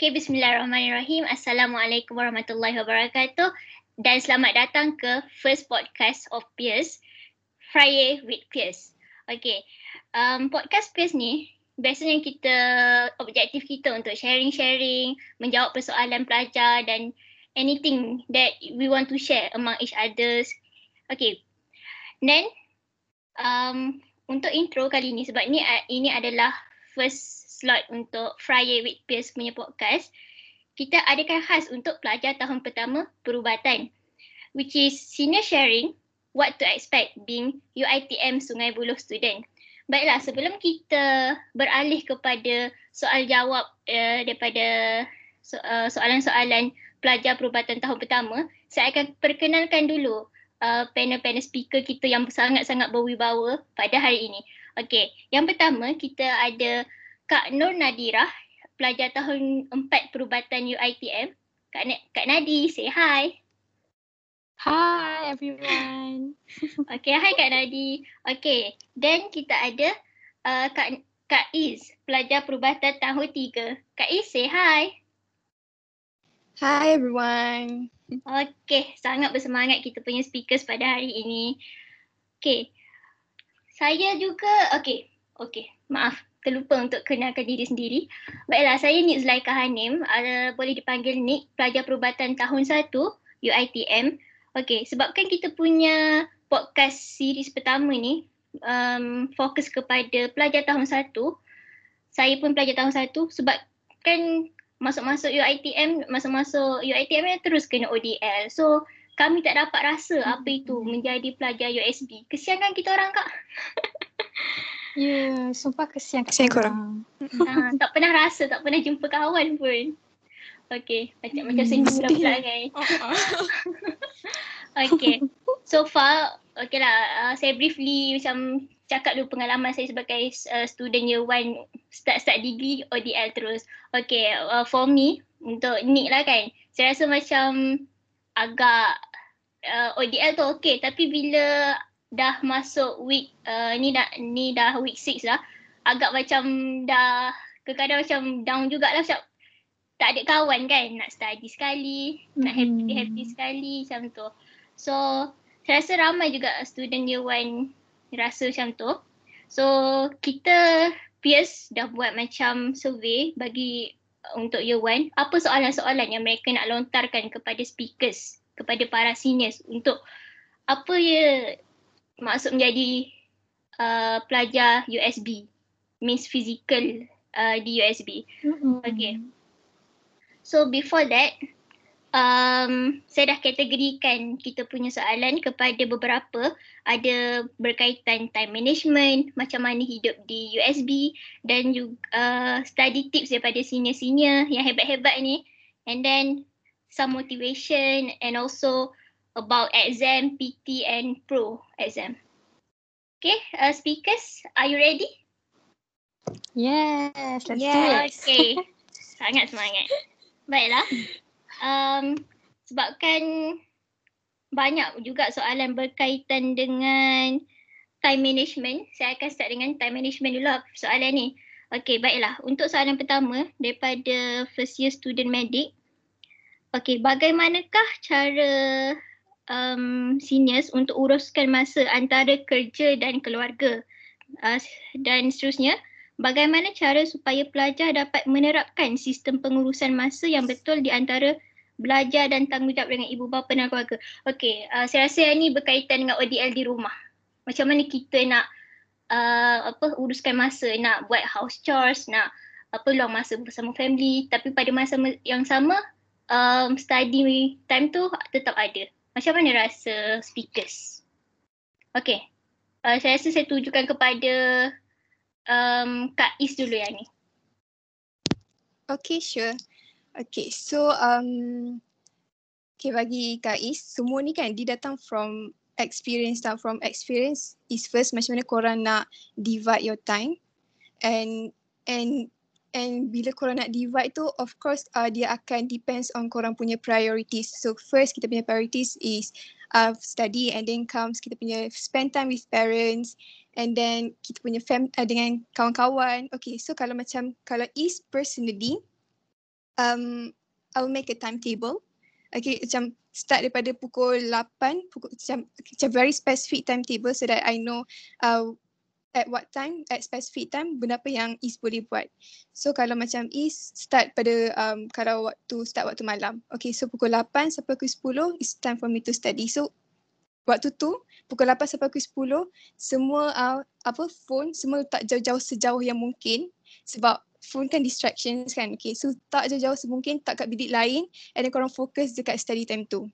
Okay, bismillahirrahmanirrahim. Assalamualaikum warahmatullahi wabarakatuh. Dan selamat datang ke first podcast of Pierce, Friday with Pierce. Okay, um, podcast Pierce ni biasanya kita, objektif kita untuk sharing-sharing, menjawab persoalan pelajar dan anything that we want to share among each others. Okay, then um, untuk intro kali ni sebab ni ini adalah first slot untuk Friday with Peers punya podcast, kita adakan khas untuk pelajar tahun pertama perubatan which is senior sharing what to expect being UITM Sungai Buloh student. Baiklah, sebelum kita beralih kepada soal jawab uh, daripada so, uh, soalan-soalan pelajar perubatan tahun pertama, saya akan perkenalkan dulu uh, panel-panel speaker kita yang sangat-sangat berwibawa pada hari ini. Okey, yang pertama kita ada Kak Nur Nadirah, pelajar tahun 4 perubatan UITM. Kak, N- Kak Nadi, say hi. Hi everyone. Okay, hi Kak Nadi. Okay, then kita ada uh, Kak, Kak Iz, pelajar perubatan tahun 3. Kak Iz, say hi. Hi everyone. Okay, sangat bersemangat kita punya speakers pada hari ini. Okay, saya juga, okay, okay, maaf terlupa untuk kenalkan diri sendiri. Baiklah, saya Nik Zulaika Hanim, uh, boleh dipanggil Nik, pelajar perubatan tahun 1 UITM. Okey, sebabkan kita punya podcast series pertama ni um, fokus kepada pelajar tahun 1, saya pun pelajar tahun 1 sebab kan masuk-masuk UITM, masuk-masuk UITM terus kena ODL. So, kami tak dapat rasa apa itu menjadi pelajar USB. Kesian kan kita orang kak? Ya, yeah, sumpah kesian kesian korang. Ha, tak pernah rasa, tak pernah jumpa kawan pun. Okay, macam macam hmm, senyum lah pula kan. okay, so far, okay lah, uh, saya briefly macam cakap dulu pengalaman saya sebagai uh, student year one start-start degree ODL terus. Okay, uh, for me, untuk Nick lah kan, saya rasa macam agak uh, ODL tu okay tapi bila dah masuk week uh, ni dah ni dah week 6 lah. Agak macam dah kadang macam down jugalah macam tak ada kawan kan. Nak study sekali mm-hmm. nak happy happy sekali macam tu. So saya rasa ramai juga student year one rasa macam tu. So kita peers dah buat macam survey bagi untuk year one. Apa soalan-soalan yang mereka nak lontarkan kepada speakers kepada para seniors untuk apa ya maksud menjadi uh, pelajar USB means physical uh, di USB. Mm-hmm. Okay. So before that, um, saya dah kategorikan kita punya soalan kepada beberapa ada berkaitan time management, macam mana hidup di USB dan juga uh, study tips daripada senior-senior yang hebat-hebat ni and then some motivation and also about exam, PT and pro exam. Okay, uh, speakers, are you ready? Yes, let's yes. do it. Okay, sangat semangat. Baiklah, um, sebabkan banyak juga soalan berkaitan dengan time management. Saya akan start dengan time management dulu lah soalan ni. Okay, baiklah. Untuk soalan pertama daripada first year student medic. Okay, bagaimanakah cara um, seniors untuk uruskan masa antara kerja dan keluarga uh, dan seterusnya bagaimana cara supaya pelajar dapat menerapkan sistem pengurusan masa yang betul di antara belajar dan tanggungjawab dengan ibu bapa dan keluarga. Okey, uh, saya rasa ini berkaitan dengan ODL di rumah. Macam mana kita nak uh, apa uruskan masa, nak buat house chores, nak apa luang masa bersama family tapi pada masa yang sama um, study time tu tetap ada. Macam mana rasa speakers? Okay. Uh, saya rasa saya tujukan kepada um, Kak Is dulu yang ni. Okay, sure. Okay, so um, okay, bagi Kak Is, semua ni kan dia datang from experience tau. From experience is first macam mana korang nak divide your time and and and bila korang nak divide tu of course uh, dia akan depends on korang punya priorities so first kita punya priorities is uh, study and then comes kita punya spend time with parents and then kita punya fam uh, dengan kawan-kawan okay so kalau macam kalau is personally um, I will make a timetable. Okay, macam start daripada pukul 8, pukul, macam, macam very specific timetable so that I know uh, at what time, at specific time, benda apa yang Is boleh buat. So kalau macam Is start pada um, kalau waktu start waktu malam. Okay, so pukul 8 sampai pukul 10 is time for me to study. So waktu tu pukul 8 sampai pukul 10 semua uh, apa phone semua tak jauh-jauh sejauh yang mungkin sebab phone kan distractions kan. Okay, so tak jauh-jauh semungkin tak kat bilik lain and then korang fokus dekat study time tu.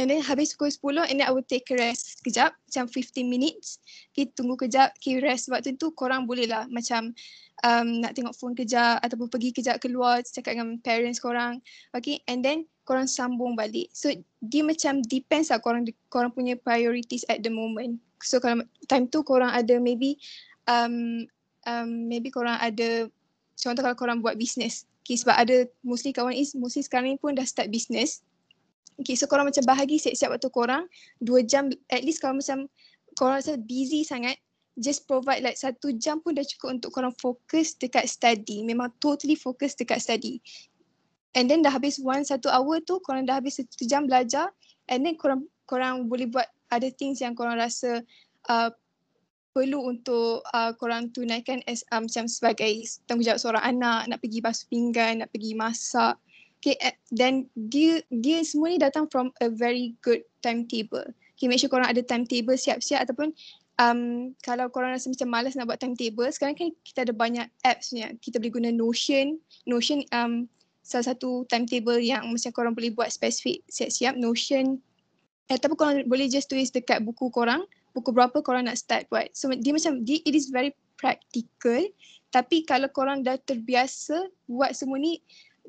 And then habis pukul 10 and then I will take a rest sekejap macam 15 minutes. Okay tunggu kejap, okay rest waktu tu korang boleh lah macam um, nak tengok phone kejap ataupun pergi kejap keluar cakap dengan parents korang. Okay and then korang sambung balik. So dia macam depends lah korang, korang punya priorities at the moment. So kalau time tu korang ada maybe um, um, maybe korang ada contoh kalau korang buat business. Okay sebab ada mostly kawan is mostly sekarang ni pun dah start business. Okay, so korang macam bahagi siap-siap waktu korang, dua jam, at least kalau macam korang rasa busy sangat, just provide like satu jam pun dah cukup untuk korang fokus dekat study. Memang totally fokus dekat study. And then dah habis one, satu hour tu, korang dah habis satu jam belajar and then korang, korang boleh buat other things yang korang rasa uh, perlu untuk uh, korang tunaikan as um, macam sebagai tanggungjawab seorang anak, nak pergi basuh pinggan, nak pergi masak. Okay, then dia dia semua ni datang from a very good timetable. Okay, make sure korang ada timetable siap-siap ataupun um, kalau korang rasa macam malas nak buat timetable, sekarang kan kita ada banyak apps ni. Kita boleh guna Notion. Notion um, salah satu timetable yang macam korang boleh buat spesifik siap-siap. Notion. Ataupun korang boleh just tulis dekat buku korang, buku berapa korang nak start buat. So dia macam, dia, it is very practical. Tapi kalau korang dah terbiasa buat semua ni,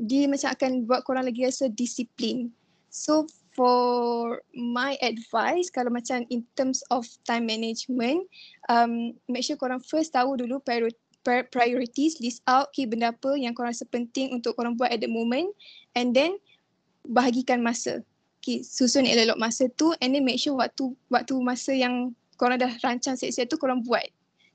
dia macam akan buat korang lagi rasa disiplin. So for my advice kalau macam in terms of time management, um, make sure korang first tahu dulu priorities, list out okay, benda apa yang korang rasa penting untuk korang buat at the moment and then bahagikan masa. Okay, susun elok-elok masa tu and then make sure waktu waktu masa yang korang dah rancang siap-siap tu korang buat.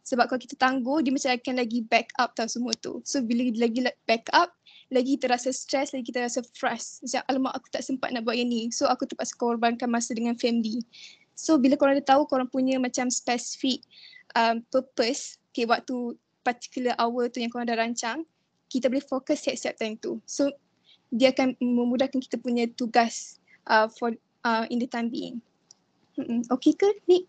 Sebab kalau kita tangguh, dia macam akan lagi back up tau semua tu. So bila lagi back up, lagi kita rasa stres, lagi kita rasa frust. Macam alamak aku tak sempat nak buat yang ni. So aku terpaksa korbankan masa dengan family. So bila korang dah tahu korang punya macam specific um, purpose, okay, waktu particular hour tu yang korang dah rancang, kita boleh fokus siap-siap time tu. So dia akan memudahkan kita punya tugas uh, for uh, in the time being. Mm-mm. Okay ke Nick?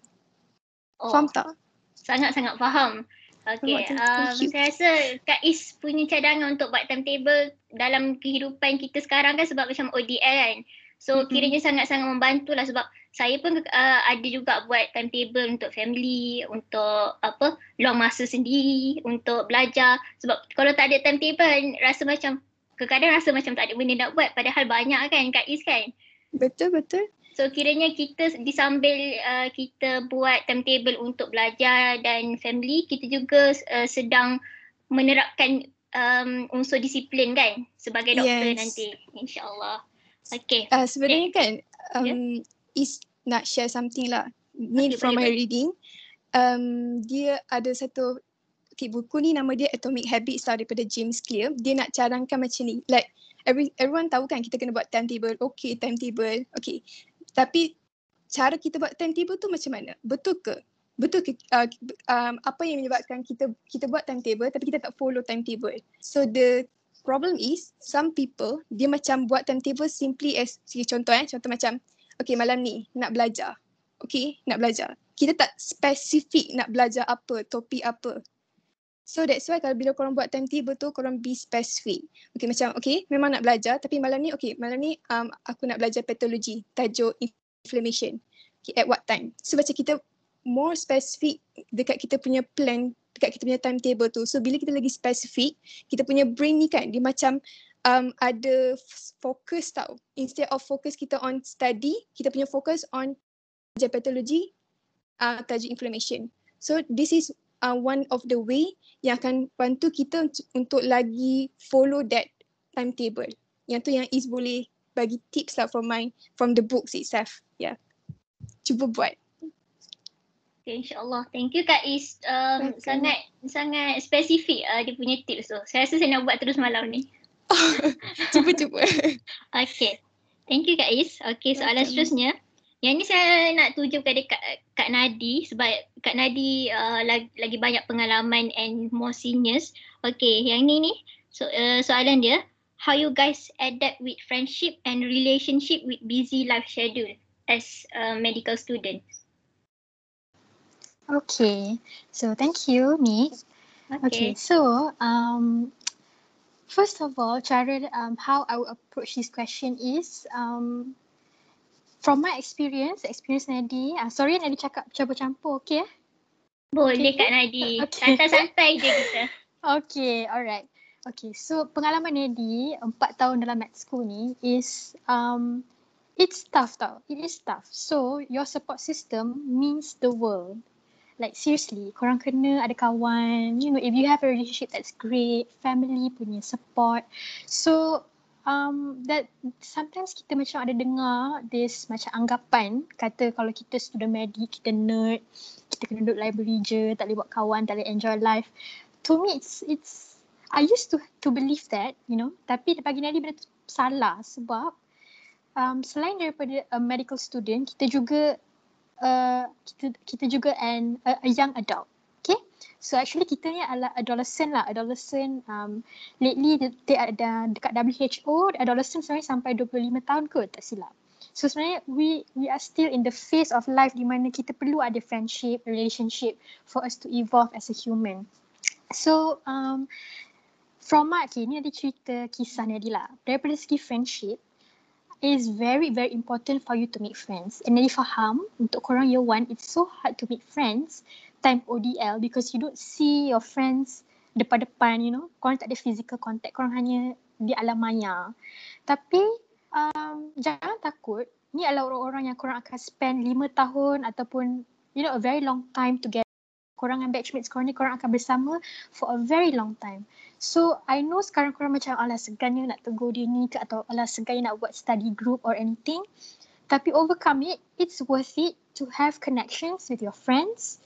Oh, faham tak? Sangat-sangat faham. Okay, um, saya rasa Kak Is punya cadangan untuk buat timetable dalam kehidupan kita sekarang kan sebab macam ODL kan. So mm-hmm. kiranya sangat-sangat membantu lah sebab saya pun uh, ada juga buat timetable untuk family, untuk apa, luang masa sendiri, untuk belajar. Sebab kalau tak ada timetable rasa macam, kadang-kadang rasa macam tak ada benda nak buat padahal banyak kan Kak Is kan. Betul, betul. So kiranya kita disambil uh, kita buat timetable untuk belajar dan family, kita juga uh, sedang menerapkan um, unsur disiplin kan sebagai doktor yes. nanti insyaAllah. Okay. Uh, sebenarnya okay. kan um, yeah. is nak share something lah. Ni okay, from my reading. Um, dia ada satu okay, buku ni nama dia Atomic Habits lah daripada James Clear. Dia nak cadangkan macam ni. Like every, everyone tahu kan kita kena buat timetable. Okay timetable. Okay tapi cara kita buat timetable tu macam mana? Betul ke? Betul ke uh, um, apa yang menyebabkan kita kita buat timetable tapi kita tak follow timetable? So the problem is some people dia macam buat timetable simply as contoh eh contoh macam okay malam ni nak belajar. Okay nak belajar. Kita tak spesifik nak belajar apa, topik apa. So that's why kalau bila korang buat timetable tu korang be specific. Okay macam okay memang nak belajar tapi malam ni okay malam ni um, aku nak belajar patologi tajuk inflammation. Okay at what time? So macam kita more specific dekat kita punya plan dekat kita punya timetable tu. So bila kita lagi specific kita punya brain ni kan dia macam um, ada fokus tau. Instead of fokus kita on study kita punya fokus on belajar patologi uh, tajuk inflammation. So this is uh, one of the way yang akan bantu kita untuk, lagi follow that timetable. Yang tu yang Is boleh bagi tips lah from my from the books itself. Yeah. Cuba buat. Okay, InsyaAllah. Thank you Kak Is. Um, okay. Sangat sangat spesifik uh, dia punya tips tu. Saya rasa saya nak buat terus malam ni. Cuba-cuba. Okay. Thank you Kak Is. Okay soalan okay. seterusnya. Yang ni saya nak tujukan dekat Kak Nadi sebab Kak Nadi uh, lagi, lagi banyak pengalaman and more seniors. Okay, yang ni ni so, uh, soalan dia. How you guys adapt with friendship and relationship with busy life schedule as a medical student? Okay, so thank you, Nick. Okay. okay, so um, first of all, cara um, how I would approach this question is um, from my experience, experience Nadi, uh, sorry Nadi cakap campur-campur, okay? Boleh okay. Kak Nadi, okay. santai-santai je kita. Okay, alright. Okay, so pengalaman Nadi empat tahun dalam med school ni is um, it's tough tau. It is tough. So your support system means the world. Like seriously, korang kena ada kawan. You know, if you have a relationship that's great, family punya support. So um, that sometimes kita macam ada dengar this macam anggapan kata kalau kita student medik, kita nerd, kita kena duduk library je, tak boleh buat kawan, tak boleh enjoy life. To me it's it's I used to to believe that, you know, tapi pagi ni benda tu salah sebab um, selain daripada a medical student, kita juga uh, kita kita juga an a, a young adult. So actually kita ni adalah adolescent lah. Adolescent um, lately they ada dekat WHO adolescent sebenarnya sampai 25 tahun ke tak silap. So sebenarnya we we are still in the phase of life di mana kita perlu ada friendship, relationship for us to evolve as a human. So um, from Mak, okay, ni ada cerita kisah Nadi lah. Daripada segi friendship, is very very important for you to make friends. And Nadi faham untuk korang year one, it's so hard to make friends time ODL because you don't see your friends depan-depan, you know. Korang tak ada physical contact, korang hanya di alam maya. Tapi um, jangan takut, ni adalah orang-orang yang korang akan spend lima tahun ataupun you know a very long time together. Korang dengan batchmates korang ni korang akan bersama for a very long time. So I know sekarang korang macam alah segannya nak tegur dia ni ke atau alah segannya nak buat study group or anything. Tapi overcome it, it's worth it to have connections with your friends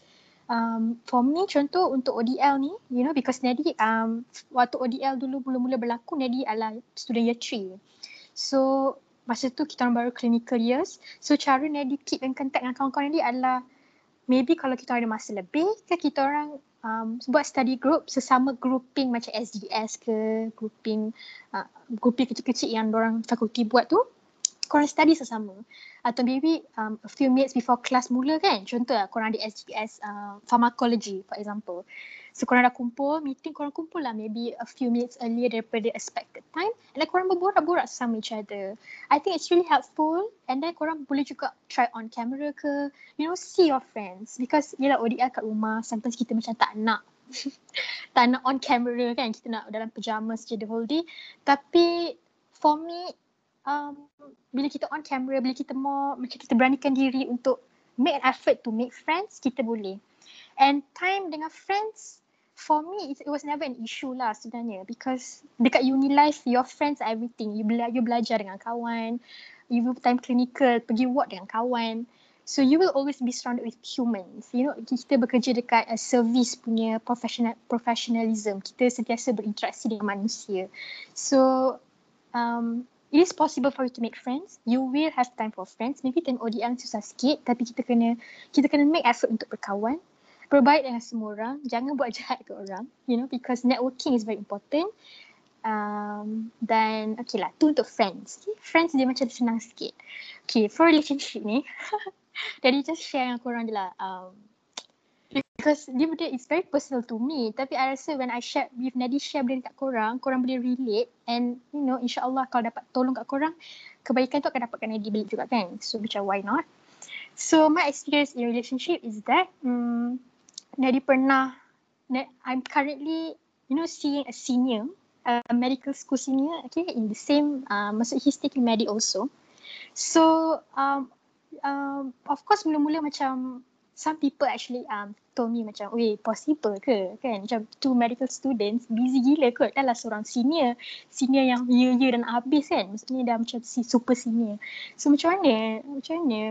um, for me contoh untuk ODL ni, you know because Nadi um, waktu ODL dulu mula-mula berlaku Nadi adalah student year 3. So masa tu kita baru clinical years. So cara Nadi keep in contact dengan kawan-kawan Nadi adalah maybe kalau kita ada masa lebih ke kita orang um, buat study group sesama grouping macam SDS ke grouping uh, grouping kecil-kecil yang orang fakulti buat tu korang study sesama. Atau maybe um, a few minutes before class mula kan. Contoh lah korang ada SGS uh, pharmacology for example. So korang dah kumpul meeting korang kumpul lah. Maybe a few minutes earlier daripada expected time. And then korang berborak-borak sesama each other. I think it's really helpful. And then korang boleh juga try on camera ke. You know see your friends. Because yelah ODL kat rumah sometimes kita macam tak nak. Tak nak on camera kan. Kita nak dalam pyjamas je the whole day. Tapi for me um, bila kita on camera, bila kita more macam kita beranikan diri untuk make an effort to make friends, kita boleh. And time dengan friends, for me it, it was never an issue lah sebenarnya because dekat uni life, your friends are everything. You, bela- you belajar dengan kawan, you time clinical, pergi ward dengan kawan. So you will always be surrounded with humans. You know, kita bekerja dekat a service punya professional professionalism. Kita sentiasa berinteraksi dengan manusia. So um, it is possible for you to make friends. You will have time for friends. Maybe time ODM susah sikit tapi kita kena kita kena make effort untuk berkawan. Berbaik dengan semua orang. Jangan buat jahat ke orang. You know because networking is very important. Um, dan okay lah tu untuk friends. Okay? Friends dia macam senang sikit. Okay for relationship ni. Jadi just share dengan korang je lah. Um, because dia benda it's very personal to me. Tapi I rasa when I share with Nadi share benda kat korang korang boleh relate. And you know insyaAllah kalau dapat tolong kat korang kebaikan tu akan dapatkan Nadi balik juga kan? So macam why not? So my experience in relationship is that um, Nadi pernah I'm currently you know seeing a senior a medical school senior okay in the same uh, maksud he's taking Medi also. So um, um, of course mula-mula macam some people actually um told me macam, weh possible ke? Kan? Macam two medical students busy gila kot. Dah lah seorang senior. Senior yang year-year dan habis kan? Maksudnya dah macam si super senior. So macam mana macam mana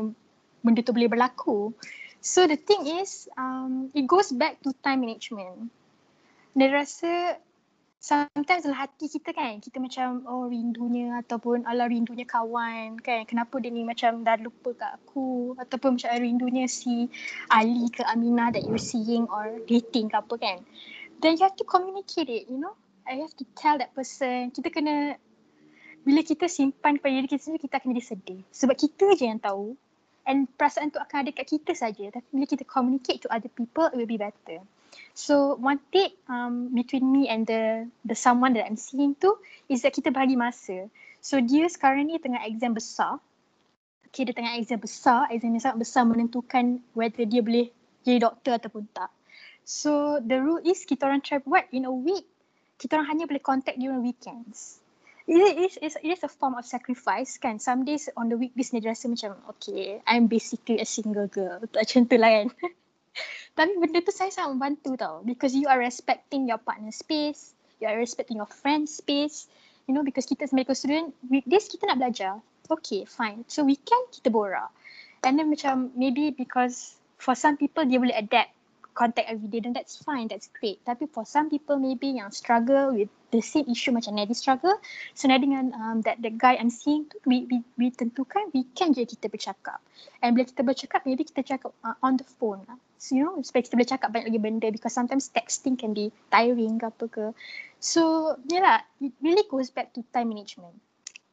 benda tu boleh berlaku? So the thing is um it goes back to time management. Dia rasa sometimes dalam hati kita kan kita macam oh rindunya ataupun ala rindunya kawan kan. Kenapa dia ni macam dah lupa kat aku? Ataupun macam rindunya si Ali ke Aminah that you seeing or dating ke apa kan. Then you have to communicate it you know. I have to tell that person. Kita kena bila kita simpan pada diri kita sendiri kita akan jadi sedih. Sebab kita je yang tahu. And perasaan tu akan ada kat kita saja. Tapi bila kita communicate to other people it will be better So one tip um, between me and the the someone that I'm seeing tu is that kita bagi masa. So dia sekarang ni tengah exam besar. Okay, dia tengah exam besar. Exam yang sangat besar menentukan whether dia boleh jadi doktor ataupun tak. So the rule is kita orang try buat in a week. Kita orang hanya boleh contact during weekends. It is, it is, it is a form of sacrifice kan. Some days on the weekdays dia rasa macam okay, I'm basically a single girl. Macam tu lah kan. Tapi benda tu saya sangat membantu tau because you are respecting your partner space, you are respecting your friend space. You know because kita sebagai student, weekdays kita nak belajar. Okay, fine. So weekend kita borak. And then macam maybe because for some people dia boleh adapt contact every day then that's fine, that's great. Tapi for some people maybe yang struggle with the same issue macam Nadi struggle, so Nadi dengan um, that the guy I'm seeing tu, we, we, we tentukan weekend je kita bercakap. And bila kita bercakap, maybe kita cakap uh, on the phone lah. You know, supaya kita boleh cakap banyak lagi benda because sometimes texting can be tiring ke apa ke. So, yeah lah, it really goes back to time management.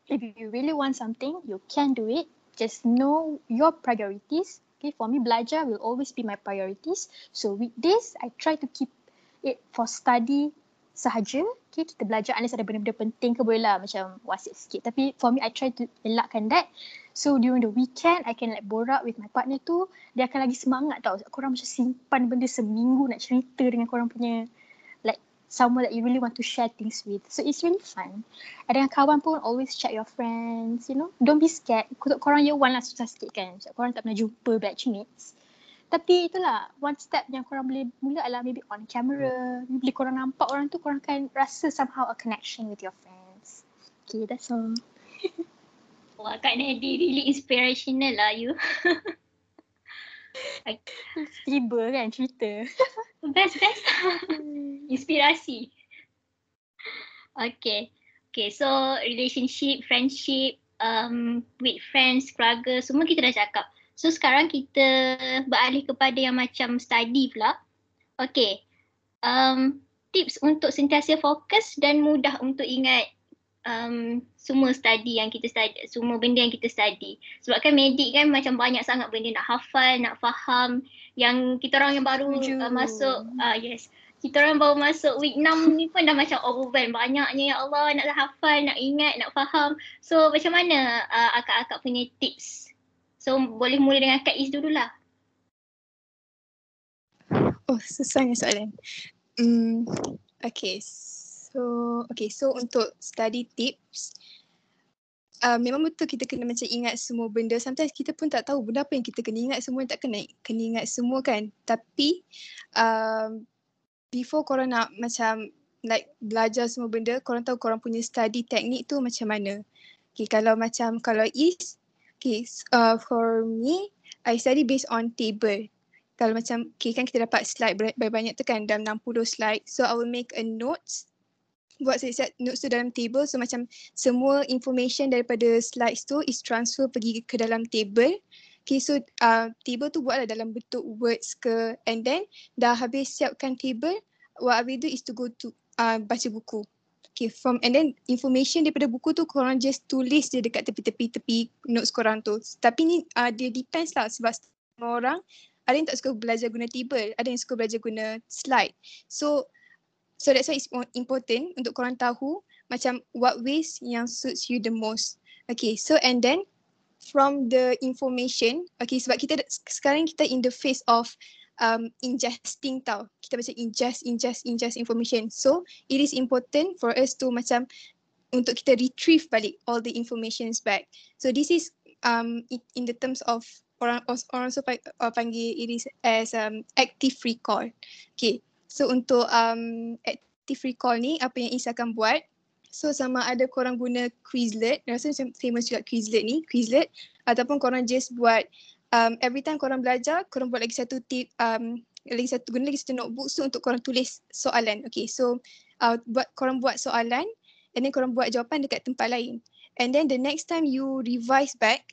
If you really want something, you can do it. Just know your priorities Okay, for me belajar will always be my priorities. So weekdays, I try to keep it for study sahaja. Okay, kita belajar unless ada benda-benda penting ke boleh lah macam wasit sikit. Tapi for me, I try to elakkan that. So during the weekend, I can like borak with my partner tu. Dia akan lagi semangat tau. Korang macam simpan benda seminggu nak cerita dengan korang punya someone that you really want to share things with. So it's really fun. Ada dengan kawan pun always check your friends, you know. Don't be scared. Korang year one lah susah sikit kan. Korang tak pernah jumpa batchmates. Tapi itulah one step yang korang boleh mula adalah maybe on camera. Bila korang nampak orang tu korang akan rasa somehow a connection with your friends. Okay, that's all. Wah, Kak Nadi really inspirational lah you. Tiba kan cerita. Best, best. Inspirasi. Okay. Okay, so relationship, friendship, um, with friends, keluarga, semua kita dah cakap. So sekarang kita beralih kepada yang macam study pula. Okay. Um, tips untuk sentiasa fokus dan mudah untuk ingat um, semua study yang kita study, semua benda yang kita study. Sebab kan medik kan macam banyak sangat benda nak hafal, nak faham. Yang kita orang yang baru uh, masuk, uh, yes. Kita orang baru masuk week 6 ni pun dah macam overwhelmed. Banyaknya ya Allah nak hafal, nak ingat, nak faham. So macam mana uh, akak-akak punya tips? So boleh mula dengan Kak Is dululah. Oh susahnya soalan. Hmm, okay, So, okay, so untuk study tips, uh, memang betul kita kena macam ingat semua benda. Sometimes kita pun tak tahu benda apa yang kita kena ingat semua tak kena, kena ingat semua kan. Tapi, um, before korang nak macam like belajar semua benda, korang tahu korang punya study teknik tu macam mana. Okay, kalau macam, kalau is, okay, uh, for me, I study based on table. Kalau macam, okay kan kita dapat slide banyak-banyak tu kan dalam 60 slide. So, I will make a notes buat saya set notes tu dalam table so macam semua information daripada slides tu is transfer pergi ke dalam table Okay so uh, table tu buatlah dalam bentuk words ke and then dah habis siapkan table what I will do is to go to uh, baca buku Okay from and then information daripada buku tu korang just tulis je dekat tepi-tepi tepi notes korang tu tapi ni uh, dia depends lah sebab semua orang ada yang tak suka belajar guna table ada yang suka belajar guna slide so So that's why it's important untuk korang tahu macam what ways yang suits you the most. Okay, so and then from the information, okay sebab kita sekarang kita in the phase of um, ingesting tau. Kita macam ingest, ingest, ingest information. So it is important for us to macam untuk kita retrieve balik all the informations back. So this is um, in the terms of orang orang so panggil it is as um, active recall. Okay, So untuk um, active recall ni apa yang Isa akan buat So sama ada korang guna Quizlet, rasa macam famous juga Quizlet ni, Quizlet ataupun korang just buat um, every time korang belajar, korang buat lagi satu tip, um, lagi satu, guna lagi satu notebook so untuk korang tulis soalan. Okay, so uh, buat korang buat soalan and then korang buat jawapan dekat tempat lain. And then the next time you revise back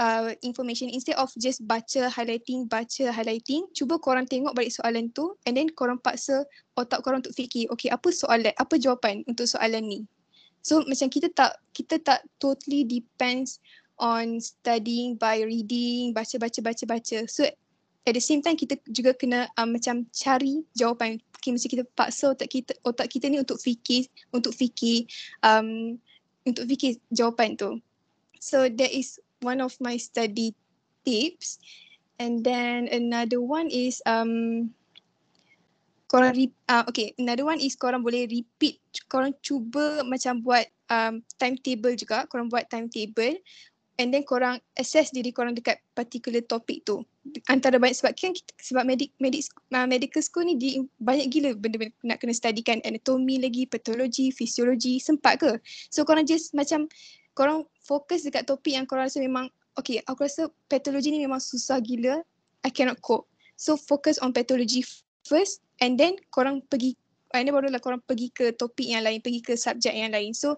uh, information instead of just baca highlighting baca highlighting cuba korang tengok balik soalan tu and then korang paksa otak korang untuk fikir okay apa soalan apa jawapan untuk soalan ni. So macam kita tak kita tak totally depends on studying by reading baca baca baca baca. So at the same time kita juga kena um, macam cari jawapan. Okay, mesti kita paksa otak kita otak kita ni untuk fikir untuk fikir um, untuk fikir jawapan tu. So that is one of my study tips. And then another one is um korang re- uh, okay another one is korang boleh repeat korang cuba macam buat um, timetable juga. Korang buat timetable and then korang assess diri korang dekat particular topik tu. Antara banyak sebab kan kita, sebab medik medik uh, medical school ni di, banyak gila benda-benda nak kena studykan. Anatomi lagi patologi fisiologi sempat ke? So korang just macam korang fokus dekat topik yang korang rasa memang okay aku rasa patologi ni memang susah gila. I cannot cope. So focus on pathology first and then korang pergi and then barulah korang pergi ke topik yang lain pergi ke subjek yang lain. So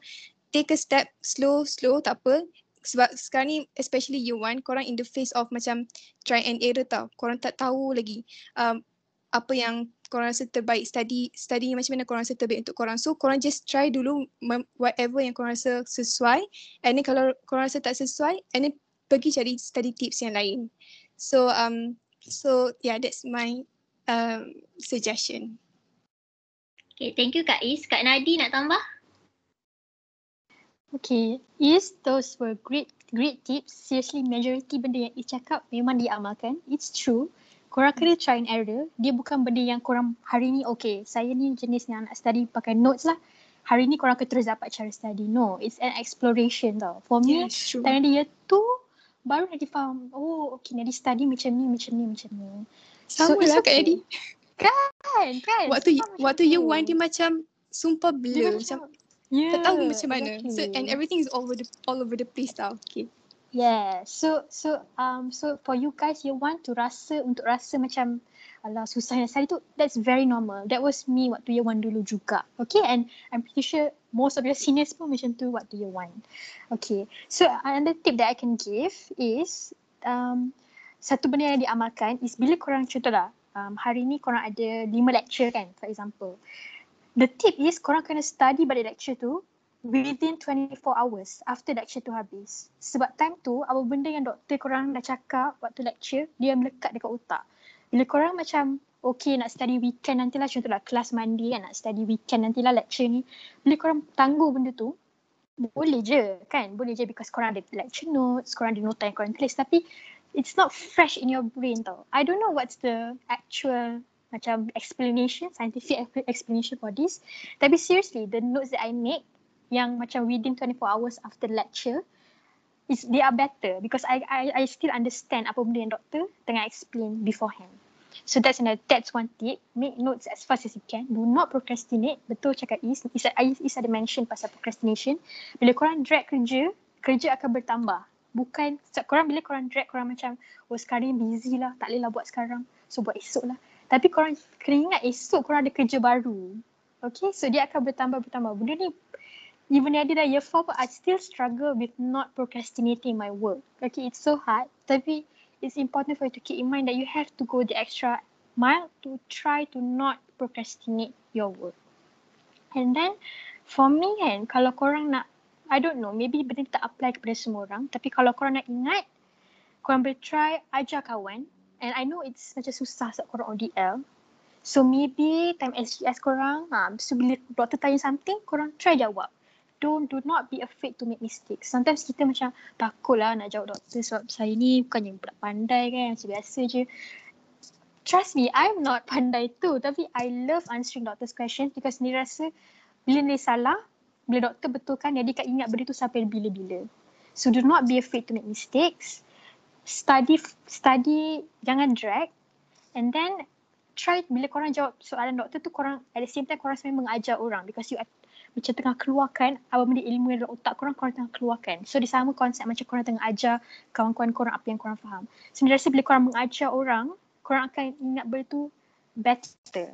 take a step slow slow tak apa sebab sekarang ni especially you one korang in the face of macam try and error tau. Korang tak tahu lagi um, apa yang korang rasa terbaik. Study study macam mana korang rasa terbaik untuk korang. So korang just try dulu whatever yang korang rasa sesuai. And then kalau korang rasa tak sesuai and then pergi cari study tips yang lain. So um so yeah that's my um, suggestion. Okay, thank you Kak Is. Kak Nadi nak tambah? Okay, yes, those were great great tips. Seriously, majority benda yang Is cakap memang diamalkan. It's true. Korang kena try and error. Dia bukan benda yang korang hari ni, okay, saya ni jenis yang nak study pakai notes lah. Hari ni korang akan terus dapat cara study. No, it's an exploration tau. For me, yes, time dia tu, baru Nadi faham, oh okay, Nadi study macam ni, macam ni, macam ni. Sama so, lah okay. Kak Nadi. Kan, kan. Waktu, waktu you one dia macam sumpah blur. Macam, yeah, tak tahu macam mana. Exactly. So and everything is all over the all over the place tau. Okay. Yeah. So so um so for you guys you want to rasa untuk rasa macam alah susah nak study tu that's very normal. That was me waktu year one dulu juga. Okay and I'm pretty sure most of your seniors pun macam tu waktu year one. Okay. So another tip that I can give is um satu benda yang diamalkan is bila korang contohlah um, hari ni korang ada lima lecture kan for example the tip is korang kena study balik lecture tu within 24 hours after lecture tu habis. Sebab time tu apa benda yang doktor korang dah cakap waktu lecture dia melekat dekat otak. Bila korang macam okay nak study weekend nantilah contohlah kelas mandi kan nak study weekend nantilah lecture ni. Bila korang tangguh benda tu boleh je kan boleh je because korang ada lecture notes, korang ada nota yang korang tulis tapi it's not fresh in your brain tau. I don't know what's the actual macam explanation, scientific explanation for this. Tapi seriously, the notes that I make yang macam within 24 hours after lecture, is they are better because I I I still understand apa benda yang doktor tengah explain beforehand. So that's another, that's one tip. Make notes as fast as you can. Do not procrastinate. Betul cakap Is. Is, Is ada mention pasal procrastination. Bila korang drag kerja, kerja akan bertambah. Bukan, korang bila korang drag, korang macam, oh sekarang busy lah, tak boleh lah buat sekarang. So buat esok lah. Tapi korang kena ingat esok korang ada kerja baru. Okay, so dia akan bertambah-bertambah. Benda ni, even ada dah year 4 pun, I still struggle with not procrastinating my work. Okay, it's so hard. Tapi it's important for you to keep in mind that you have to go the extra mile to try to not procrastinate your work. And then, for me kan, kalau korang nak, I don't know, maybe benda tak apply kepada semua orang. Tapi kalau korang nak ingat, korang boleh try ajar kawan And I know it's macam susah sebab korang ODL. So maybe time SGS korang, ha, so bila doktor tanya something, korang try jawab. Don't, do not be afraid to make mistakes. Sometimes kita macam takut lah nak jawab doktor sebab saya ni bukannya budak pandai kan, macam biasa je. Trust me, I'm not pandai tu. Tapi I love answering doctor's questions because ni rasa bila dia salah, bila doktor betulkan, dia akan ingat benda tu sampai bila-bila. So do not be afraid to make mistakes study study jangan drag. And then try bila korang jawab soalan doktor tu korang at the same time korang sebenarnya mengajar orang. Because you are, macam tengah keluarkan apa benda ilmu yang dalam otak korang korang tengah keluarkan. So di sama konsep macam korang tengah ajar kawan-kawan korang apa yang korang faham. Sebenarnya so, bila korang mengajar orang korang akan ingat benda tu better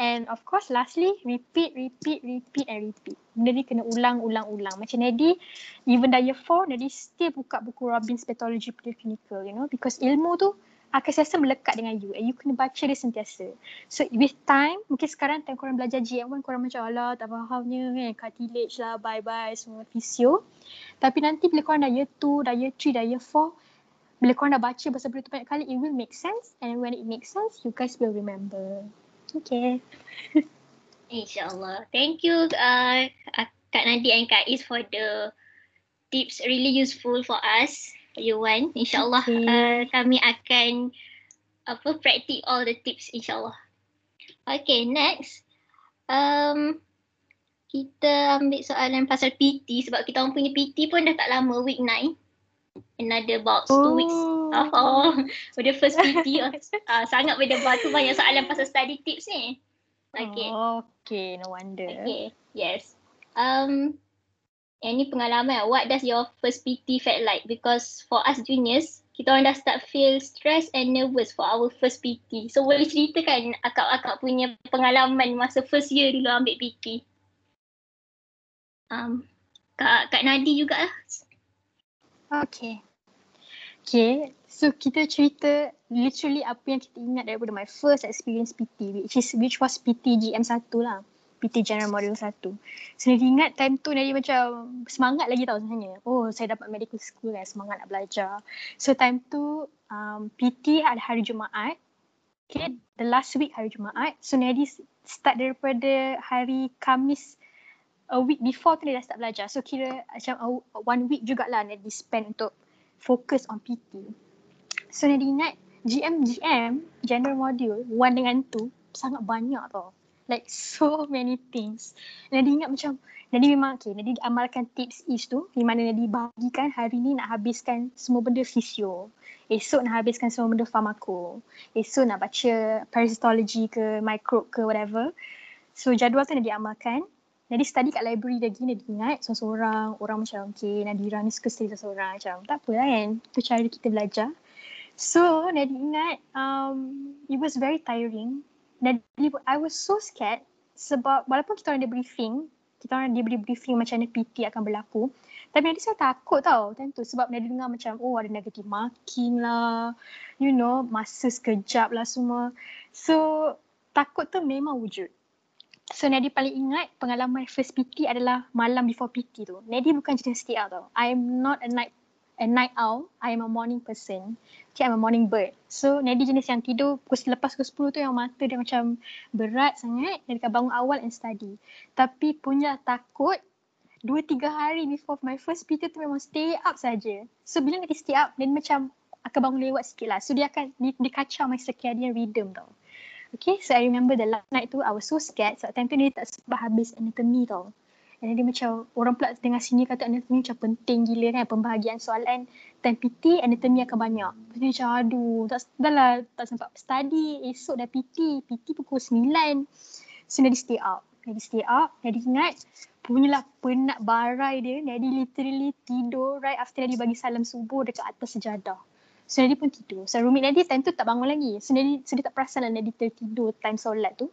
And of course lastly, repeat, repeat, repeat and repeat. Benda ni kena ulang, ulang, ulang. Macam Nadi, even dah year 4, Nadi still buka buku Robbins Pathology Preclinical, you know. Because ilmu tu akan sentiasa melekat dengan you and you kena baca dia sentiasa. So with time, mungkin sekarang time korang belajar GM1, korang macam Allah tak fahamnya kan, cartilage lah, bye-bye semua physio. Tapi nanti bila korang dah year 2, dah year 3, dah year 4, bila korang dah baca pasal benda tu banyak kali, it will make sense and when it makes sense, you guys will remember. Okay. InsyaAllah. Thank you uh, Kak Nadia and Kak Is for the tips really useful for us. You want. InsyaAllah okay. uh, kami akan apa practice all the tips insyaAllah. Okay next. Um, kita ambil soalan pasal PT sebab kita orang punya PT pun dah tak lama week 9. Another about oh. two weeks. Oh, oh. for the first PT uh, sangat berdebar tu banyak soalan pasal study tips ni. Okay. Oh, okay, no wonder. Okay, yes. Um, any pengalaman, what does your first PT felt like? Because for us juniors, kita orang dah start feel stress and nervous for our first PT. So boleh ceritakan akak-akak punya pengalaman masa first year dulu ambil PT? Um, Kak, Kak Nadi juga lah. Okay. Okay, so kita cerita literally apa yang kita ingat daripada my first experience PT which is which was PT GM1 lah. PT General Module 1. So Nadi ingat time tu Nadi macam semangat lagi tau sebenarnya. Oh saya dapat medical school kan semangat nak belajar. So time tu um, PT ada hari Jumaat. Okay, the last week hari Jumaat. So Nadi start daripada hari Kamis a week before tu Nadi dah start belajar. So kira macam uh, one week jugalah Nadi spend untuk fokus on PT. So Nadi ingat GM GM general module one dengan two sangat banyak tau. Like so many things. Nadi ingat macam Nadi memang okay. Nadi amalkan tips is tu di mana Nadi bagikan hari ni nak habiskan semua benda fisio. Esok nak habiskan semua benda farmako. Esok nak baca parasitology ke microbe ke whatever. So jadual tu Nadi amalkan. Jadi study kat library lagi Nadi ingat seorang-seorang orang macam okay Nadira ni suka study seorang-seorang macam tak apa kan tu cara kita belajar. So Nadi ingat um, it was very tiring. Nadi I was so scared sebab walaupun kita orang ada briefing kita orang dia beri briefing macam mana PT akan berlaku tapi Nadi saya takut tau tentu sebab Nadi dengar macam oh ada negative marking lah you know masa sekejap lah semua. So takut tu memang wujud So Nadi paling ingat pengalaman first PT adalah malam before PT tu. Nadi bukan jenis out tau. I'm not a night a night owl. I am a morning person. Okay, I'm a morning bird. So Nadi jenis yang tidur pukul lepas pukul 10 tu yang mata dia macam berat sangat. Dia akan bangun awal and study. Tapi punya takut dua tiga hari before my first PT tu memang stay up saja. So bila Nadi stay up, dia macam akan bangun lewat sikit lah. So dia akan, dia, dia kacau my circadian rhythm tau. Okay, so I remember the last night tu I was so scared sebab time tu dia tak sempat habis anatomy tau. And dia macam orang pula dengar sini kata anatomy macam penting gila kan pembahagian soalan time PT anatomy akan banyak. Tu macam aduh tak, dah lah tak sempat study esok dah PT. PT pukul 9. So dia stay up. Dia stay up. Dia ingat punyalah penat barai dia. Dia literally tidur right after dia bagi salam subuh dekat atas sejadah. So Nadi pun tidur. So roommate Nadi time tu tak bangun lagi. So Nadi, so dia tak perasan lah Nadi tertidur time solat tu.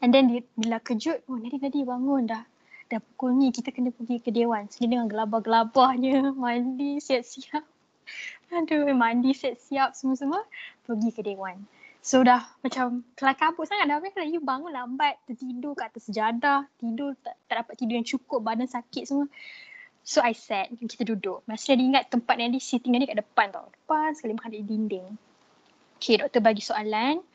And then dia, bila kejut, oh Nadi Nadi bangun dah. Dah pukul ni kita kena pergi ke Dewan. So dia dengan gelabah-gelabahnya mandi siap-siap. Aduh mandi siap-siap semua-semua pergi ke Dewan. So dah macam kelar kabut sangat dah. Kalau you bangun lambat, tertidur kat atas sejadah, tidur tak, tak dapat tidur yang cukup, badan sakit semua. So I sat, kita duduk. Masih ada ingat tempat Nadi sitting Nadi kat depan tau. Depan sekali menghadap dinding. Okay, doktor bagi soalan.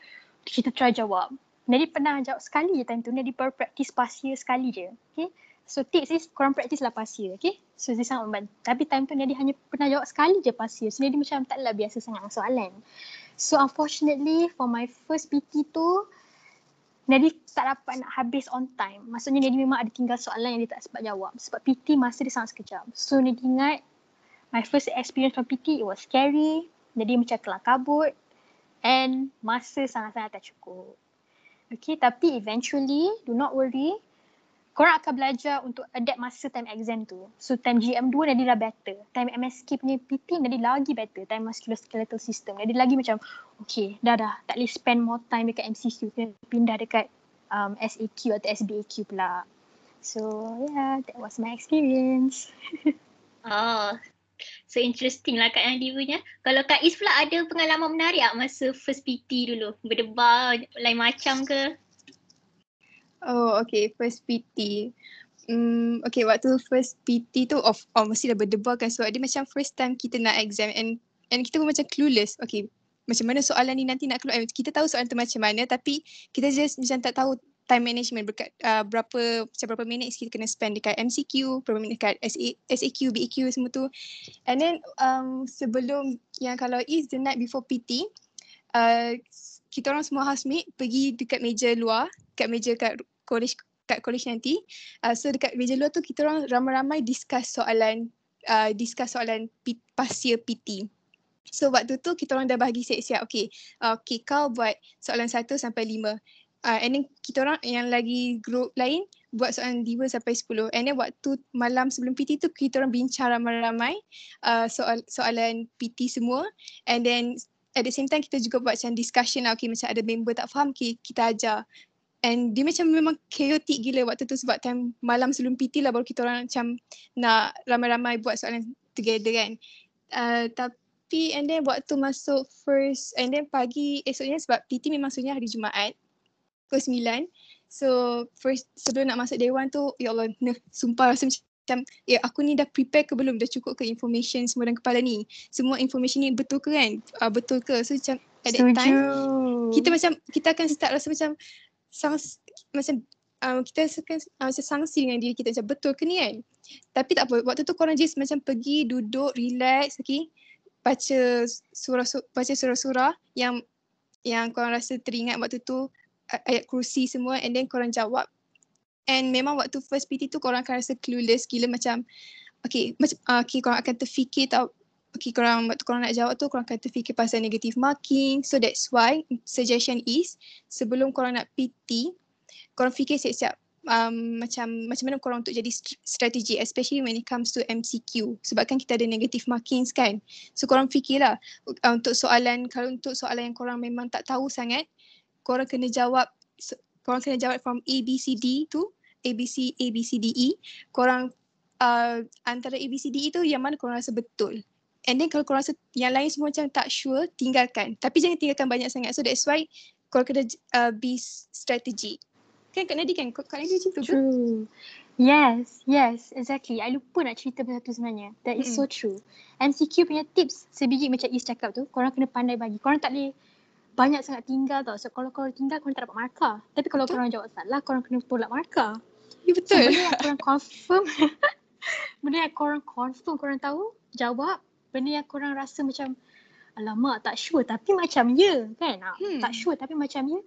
Kita try jawab. Nadi pernah jawab sekali je time tu. Nadi baru practice past year sekali je. Okay. So tips is korang practice lah past year. Okay. So dia sangat membantu. Tapi time tu Nadi hanya pernah jawab sekali je past year. So Nadi macam taklah biasa sangat soalan. So unfortunately for my first PT tu, Nadi tak dapat nak habis on time. Maksudnya Nadi memang ada tinggal soalan yang dia tak sempat jawab. Sebab PT masa dia sangat sekejap. So Nadi ingat my first experience from PT it was scary. Jadi macam kelang kabut. And masa sangat-sangat tak cukup. Okay tapi eventually do not worry. Korang akan belajar untuk adapt masa time exam tu. So time GM2 jadi lah better. Time MSK punya PT jadi lagi better. Time musculoskeletal system jadi lagi macam okay dah dah tak boleh spend more time dekat MCQ kena pindah dekat um, SAQ atau SBAQ pula. So yeah that was my experience. Oh, so interesting lah Kak Nadi punya. Kalau Kak Is pula ada pengalaman menarik tak masa first PT dulu? Berdebar lain macam ke? Oh, okay. First PT. Um, okay, waktu first PT tu of oh, mesti dah berdebar kan sebab dia macam first time kita nak exam and and kita pun macam clueless. Okay, macam mana soalan ni nanti nak keluar. Kita tahu soalan tu macam mana tapi kita just macam tak tahu time management berkat uh, berapa macam berapa minit kita kena spend dekat MCQ, berapa minit dekat SA, SAQ, BAQ semua tu. And then um, sebelum yang kalau is the night before PT, uh, kita orang semua housemate pergi dekat meja luar, dekat meja kat college kat college nanti. Uh, so dekat meja luar tu kita orang ramai-ramai discuss soalan uh, discuss soalan P, pasir PT. So waktu tu kita orang dah bagi siap-siap. Okay, uh, okay kau buat soalan satu sampai lima. Uh, and then kita orang yang lagi group lain buat soalan dua sampai sepuluh. And then waktu malam sebelum PT tu kita orang bincang ramai-ramai uh, soal soalan PT semua. And then at the same time kita juga buat macam discussion lah. Okay macam ada member tak faham okay, kita ajar. And dia macam memang chaotic gila waktu tu sebab time malam sebelum PT lah baru kita orang macam nak ramai-ramai buat soalan together kan. Uh, tapi and then waktu masuk first and then pagi esoknya sebab PT memang sebenarnya hari Jumaat pukul 9. So first sebelum nak masuk dewan tu ya Allah ne, sumpah rasa macam ya aku ni dah prepare ke belum dah cukup ke information semua dalam kepala ni. Semua information ni betul ke kan? Uh, betul ke? So macam at that time kita macam kita akan start rasa macam sang, macam um, kita akan uh, macam sangsi dengan diri kita. Macam betul ke ni kan? Tapi tak apa. Waktu tu korang just macam pergi duduk relax okay? Baca surah baca surah-surah yang yang korang rasa teringat waktu tu ayat kursi semua. And then korang jawab. And memang waktu first PT tu korang akan rasa clueless gila macam okay macam uh, okay korang akan terfikir tau okay korang waktu korang nak jawab tu korang akan terfikir pasal negative marking. So that's why suggestion is sebelum korang nak PT korang fikir siap-siap um, macam macam mana korang untuk jadi strategi especially when it comes to MCQ sebab kan kita ada negative markings kan. So korang fikirlah uh, untuk soalan kalau untuk soalan yang korang memang tak tahu sangat korang kena jawab korang kena jawab from A B C D tu A B C A B C D E. Korang uh, antara A B C D E tu yang mana korang rasa betul And then kalau korang rasa yang lain semua macam tak sure, tinggalkan. Tapi jangan tinggalkan banyak sangat. So that's why korang kena uh, be strategy. Kan Kak Nadi kan? Kak Nadi macam tu ke? True. Yes, yes, exactly. I lupa nak cerita pasal tu sebenarnya. That is mm-hmm. so true. MCQ punya tips sebiji macam Is cakap tu, korang kena pandai bagi. Korang tak boleh banyak sangat tinggal tau. So kalau korang tinggal, korang tak dapat markah. Tapi kalau betul. korang jawab salah, korang kena tolak markah. Ya betul. So benda yang korang confirm, benda yang korang confirm korang tahu, jawab benda yang korang rasa macam alamak tak sure tapi macam ya kan? Ah, hmm. tak sure tapi macam ya.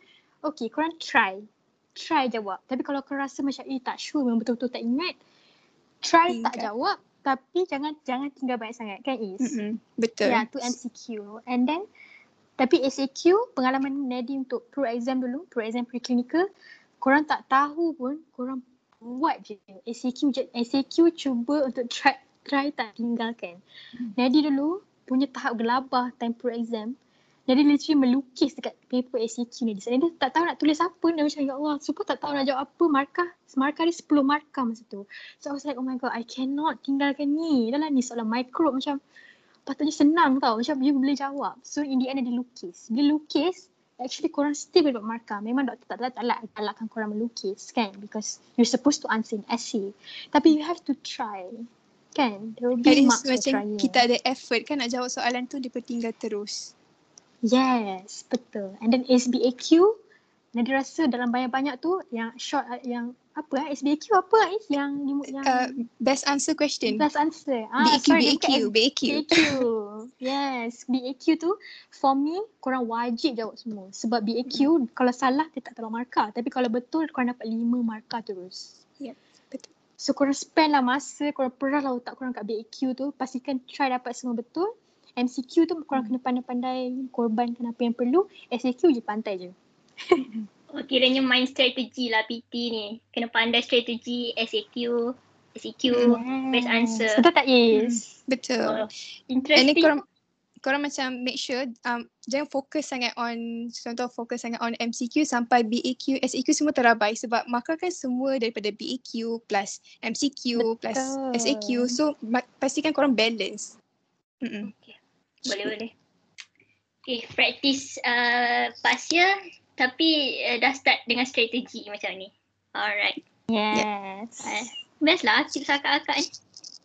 Okay korang try. Try jawab. Tapi kalau korang rasa macam eh tak sure memang betul-betul tak ingat try Tinggal. tak jawab tapi jangan jangan tinggal banyak sangat kan is? Mm-hmm. betul. Ya yeah, tu MCQ and then tapi SAQ pengalaman Nadi untuk pro exam dulu pro exam preclinical korang tak tahu pun korang buat je. SAQ je SAQ cuba untuk try try tak tinggalkan. Hmm. Nadi dulu punya tahap gelabah time pro exam. Jadi literally melukis dekat paper ACQ ni. Dia tak tahu nak tulis apa. Dia macam, ya Allah, super tak tahu nak jawab apa. Markah, markah dia 10 markah masa tu. So I was like, oh my god, I cannot tinggalkan ni. Dah lah ni soalan micro macam patutnya senang tau. Macam dia boleh jawab. So in the end dia lukis. Dia lukis, actually korang still boleh dapat markah. Memang doktor tak tak tak galakkan korang melukis kan. Because you're supposed to answer in essay. Tapi you have to try. Kan? There will be marks macam trying. kita ada effort kan nak jawab soalan tu dia tinggal terus. Yes, betul. And then SBAQ, Nadi rasa dalam banyak-banyak tu yang short yang apa eh SBAQ apa eh yang yang uh, best answer question. Best answer. Ah, BAQ, sorry, BAQ, BAQ. BAQ. yes, BAQ tu for me korang wajib jawab semua. Sebab BAQ hmm. kalau salah dia tak tolong markah. Tapi kalau betul korang dapat lima markah terus. Yep. So korang spend lah masa, korang perah lah otak korang kat BAQ tu. Pastikan try dapat semua betul. MCQ tu korang hmm. kena pandai-pandai korbankan apa yang perlu. SAQ je pantai je. Oh, kiranya main strategi lah PT ni. Kena pandai strategi SAQ, SEQ, best answer. Betul tak Is? Betul. Oh, And then interesting. korang, korang macam make sure um, jangan fokus sangat on contoh fokus sangat on MCQ sampai BAQ, SAQ semua terabai sebab markah kan semua daripada BAQ plus MCQ plus Betul. SAQ. So ma- pastikan korang balance. Mm-mm. Boleh boleh. Okay, practice uh, past year tapi uh, dah start dengan strategi macam ni. Alright. Yes. Uh, best lah tips akak-akak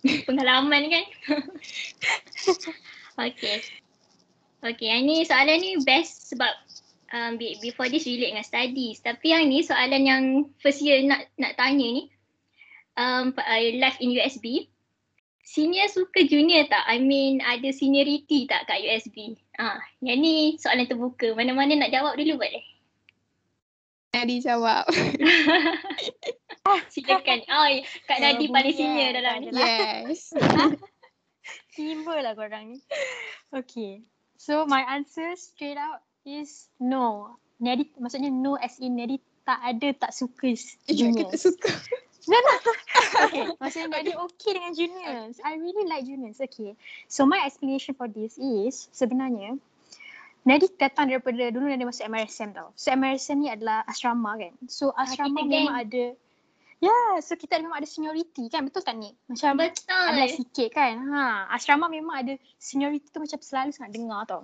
ni. Pengalaman kan. okay. Okay, yang ni soalan ni best sebab um, be- before this relate dengan studies. Tapi yang ni soalan yang first year nak nak tanya ni. Um, uh, live in USB. Senior suka junior tak? I mean ada seniority tak kat USB? Ah, yang ni soalan terbuka. Mana-mana nak jawab dulu boleh? Nadi jawab. Silakan. Oh, Kak Oh, Nadi paling boleh senior dalam ni. lah. yes. Tiba lah korang ni. Okay. So my answer straight out is no. Nadi maksudnya no as in Nadi tak ada tak suka Ya, juniors. kita suka. okay. Maksudnya Nadi okay dengan juniors. I really like juniors. Okay. So my explanation for this is sebenarnya Nadi datang daripada dulu Nadi masuk MRSM tau. So MRSM ni adalah asrama kan. So asrama kita memang ada yeah, so kita memang ada seniority kan. Betul tak ni? Macam Betul. ada sikit kan. Ha, asrama memang ada seniority tu macam selalu sangat dengar tau.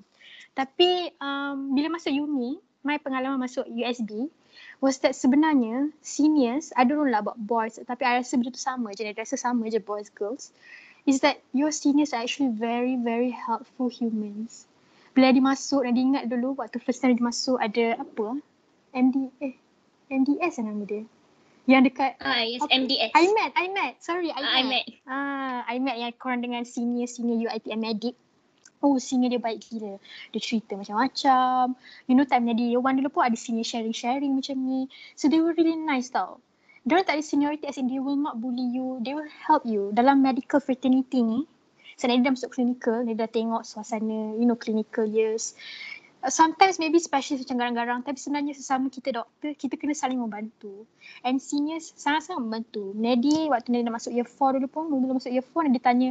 Tapi um, bila masuk uni, my pengalaman masuk USB was that sebenarnya seniors, I don't know lah about boys tapi I rasa benda tu sama je, I rasa sama je boys girls. Is that your seniors are actually very very helpful humans. Bila dia masuk, dia ingat dulu waktu first time dia masuk ada apa? MD, eh MDS lah nama dia. Yang dekat Ah, yes, Apa? MDS. IMAT, IMAT. Sorry, IMAT. Ah, IMAT. Ah, IMAT yang korang dengan senior-senior UITM medic. Oh, senior dia baik gila. Dia cerita macam-macam. You know, time dia year one dulu pun ada senior sharing-sharing macam ni. So, they were really nice tau. Diorang tak ada seniority as in they will not bully you. They will help you. Dalam medical fraternity ni, so dia dah masuk clinical, dia dah tengok suasana, you know, clinical years. Uh, Sometimes maybe specialist macam garang-garang tapi sebenarnya sesama kita doktor, kita kena saling membantu. And seniors sangat-sangat membantu. Nedi waktu Nedi dah masuk year 4 dulu pun, dulu masuk year 4 dia tanya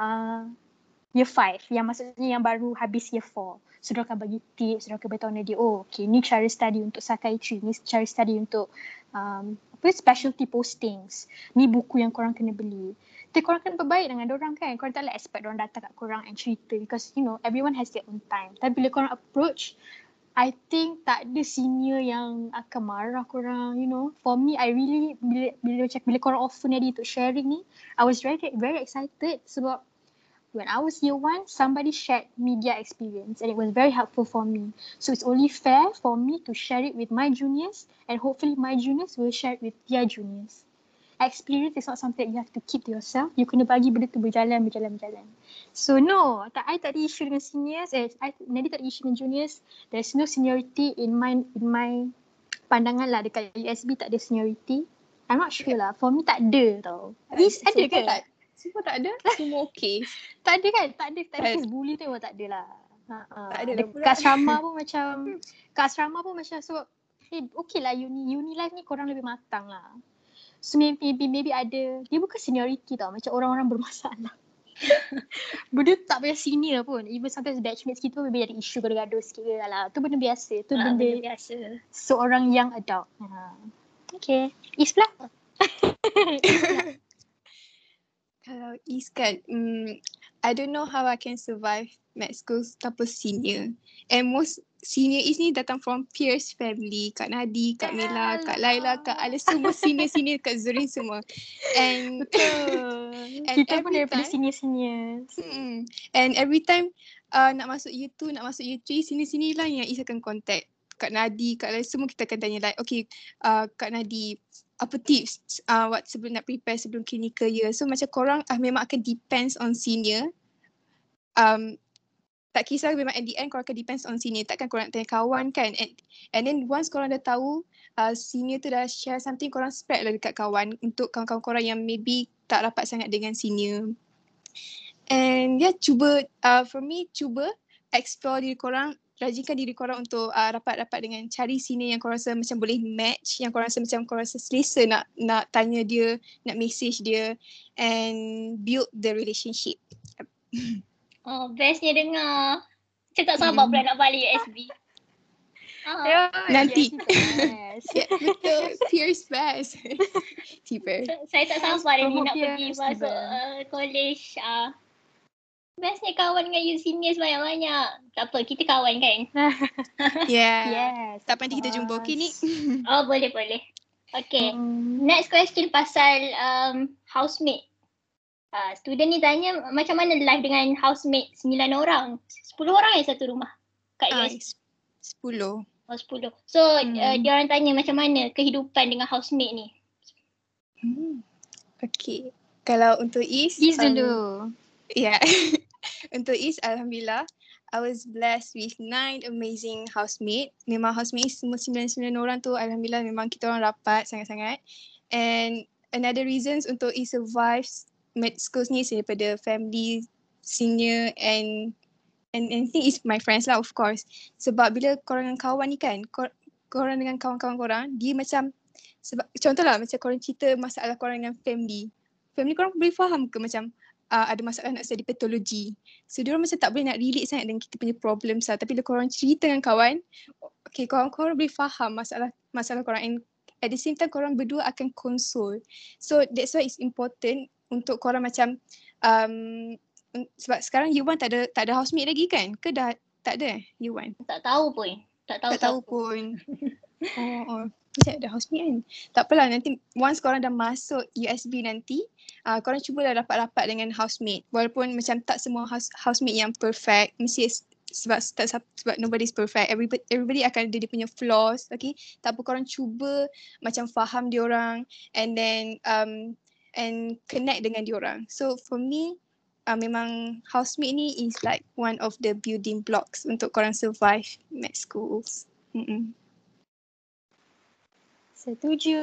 uh, year 5 yang maksudnya yang baru habis year 4. So dia akan bagi tips, dia akan beritahu Nedi, oh okay ni cara study untuk psychiatry, ni cara study untuk um, apa specialty postings. Ni buku yang korang kena beli. Tapi korang kena berbaik dengan orang kan. Korang tak boleh expect orang datang kat korang and cerita because you know everyone has their own time. Tapi bila korang approach I think tak ada senior yang akan marah korang, you know. For me, I really, bila, bila macam, bila korang offer Nadi untuk sharing ni, I was very, very excited sebab when I was year one, somebody shared media experience and it was very helpful for me. So it's only fair for me to share it with my juniors and hopefully my juniors will share it with their juniors. Experience is not something that you have to keep to yourself. You kena bagi benda tu berjalan, berjalan, berjalan. So no, tak, I tak ada issue dengan seniors. Eh, I, Nadi tak ada issue dengan juniors. There's no seniority in my in my pandangan lah dekat USB tak ada seniority. I'm not sure lah. For me tak ada tau. Is ada ke? Tak, semua tak ada. Semua okay. Tak ada kan? Tak ada. Tak ada case bully tu memang tak ada lah. Ha. Tak ada lah pula. Kat asrama pun macam, kat asrama pun macam so, eh, okay lah uni, uni life ni korang lebih matang lah. So maybe, maybe, maybe ada, dia bukan seniority tau, macam orang-orang bermasalah. benda tu tak payah senior pun. Even sometimes batchmates kita pun maybe ada isu gaduh-gaduh sikit ke lah. Tu benda biasa. Tu Ah, benda, benda biasa. seorang young adult. Ha. Okay. Islah. Kalau East kan, mm, I don't know how I can survive med school tanpa senior. And most senior East ni datang from peers family. Kak Nadi, Kak Mela, Kak Laila, Kak Ala semua senior-senior Kak Zurin semua. And And kita pun daripada senior-senior. Mm. And every time uh, nak masuk year 2, nak masuk year 3, sini-sini lah yang Is akan contact. Kak Nadi, Kak Lai, semua kita akan tanya like, okay, uh, Kak Nadi, apa tips uh, what sebelum nak prepare sebelum clinical year. So macam korang uh, memang akan depends on senior. Um, tak kisah memang at the end korang akan depends on senior. Takkan korang tanya kawan kan. And, and then once korang dah tahu uh, senior tu dah share something, korang spread lah dekat kawan untuk kawan-kawan korang yang maybe tak rapat sangat dengan senior. And yeah, cuba, uh, for me, cuba explore diri korang rajinkan diri korang untuk uh, rapat-rapat dengan cari sini yang korang rasa macam boleh match, yang korang rasa macam korang rasa selesa nak nak tanya dia, nak message dia and build the relationship. Oh, bestnya dengar. Tak sabar Hmm. pula nak balik USB. Ah. Yeah, Nanti. yes, yes. yeah, betul. Pierce best. Tiba. Saya tak sabar ni Promote nak pergi tiba. masuk uh, college. Uh, bestnya kawan dengan you seniors banyak-banyak. Tak apa, kita kawan kan? Yeah. yes. Tak apa nanti kita jumpa okay ni. Oh, boleh-boleh. Okay. Mm, Next question pasal um, housemate. Uh, student ni tanya macam mana live dengan housemate 9 orang? 10 orang yang satu rumah kat Ah, US. Sepuluh. Oh, 10. So, uh, Hmm. dia orang tanya macam mana kehidupan dengan housemate ni? Hmm. Okay. Kalau untuk East. Liz um, dulu. Yeah. Untuk East, Alhamdulillah, I was blessed with nine amazing housemate. Memang housemate semua sembilan-sembilan orang tu, Alhamdulillah memang kita orang rapat sangat-sangat. And another reasons untuk East survives med schools ni daripada family, senior and and and is my friends lah of course. Sebab bila korang dengan kawan ni kan, kor, korang dengan kawan-kawan korang, dia macam sebab contohlah macam korang cerita masalah korang dengan family. Family korang boleh faham ke macam uh, ada masalah nak study pathology. So dia orang macam tak boleh nak relate sangat dengan kita punya problems lah. Tapi bila korang cerita dengan kawan, okay korang, korang boleh faham masalah masalah korang and at the same time korang berdua akan console. So that's why it's important untuk korang macam um, sebab sekarang you one tak ada tak ada housemate lagi kan? Ke dah tak ada eh you one? Tak tahu pun. Tak tahu tak tahu pun. oh, oh. Macam ada housemate kan? Tak apalah nanti once korang dah masuk USB nanti, uh, korang cubalah rapat-rapat dengan housemate. Walaupun macam tak semua house, housemate yang perfect, mesti sebab tak sebab nobody's perfect. Everybody everybody akan ada dia punya flaws, okay? Tak apa korang cuba macam faham dia orang and then um and connect dengan dia orang. So for me uh, memang housemate ni is like one of the building blocks untuk korang survive med schools. Mm-mm. Setuju.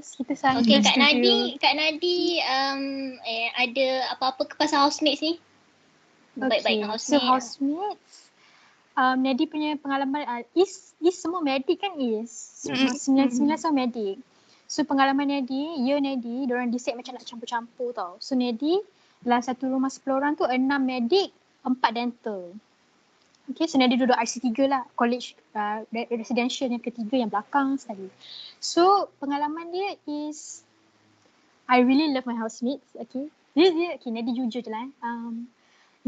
Kita sama Okay, Kak setuju. Nadi, Kak Nadi um, eh, ada apa-apa ke pasal housemates ni? Baik-baik dengan So housemate. housemates, um, Nadi punya pengalaman uh, is is semua medik kan is Mm-mm. sembilan semua medik. So pengalaman Nadi, ya Nadi, diorang decide macam nak campur-campur tau. So Nadi dalam satu rumah 10 orang tu enam medik, empat dental. Okay, so Nadi duduk IC3 lah, college uh, re- residential yang ketiga yang belakang sekali. So pengalaman dia is I really love my housemates, okay. Dia, dia okay, Nadi jujur je lah eh. Um,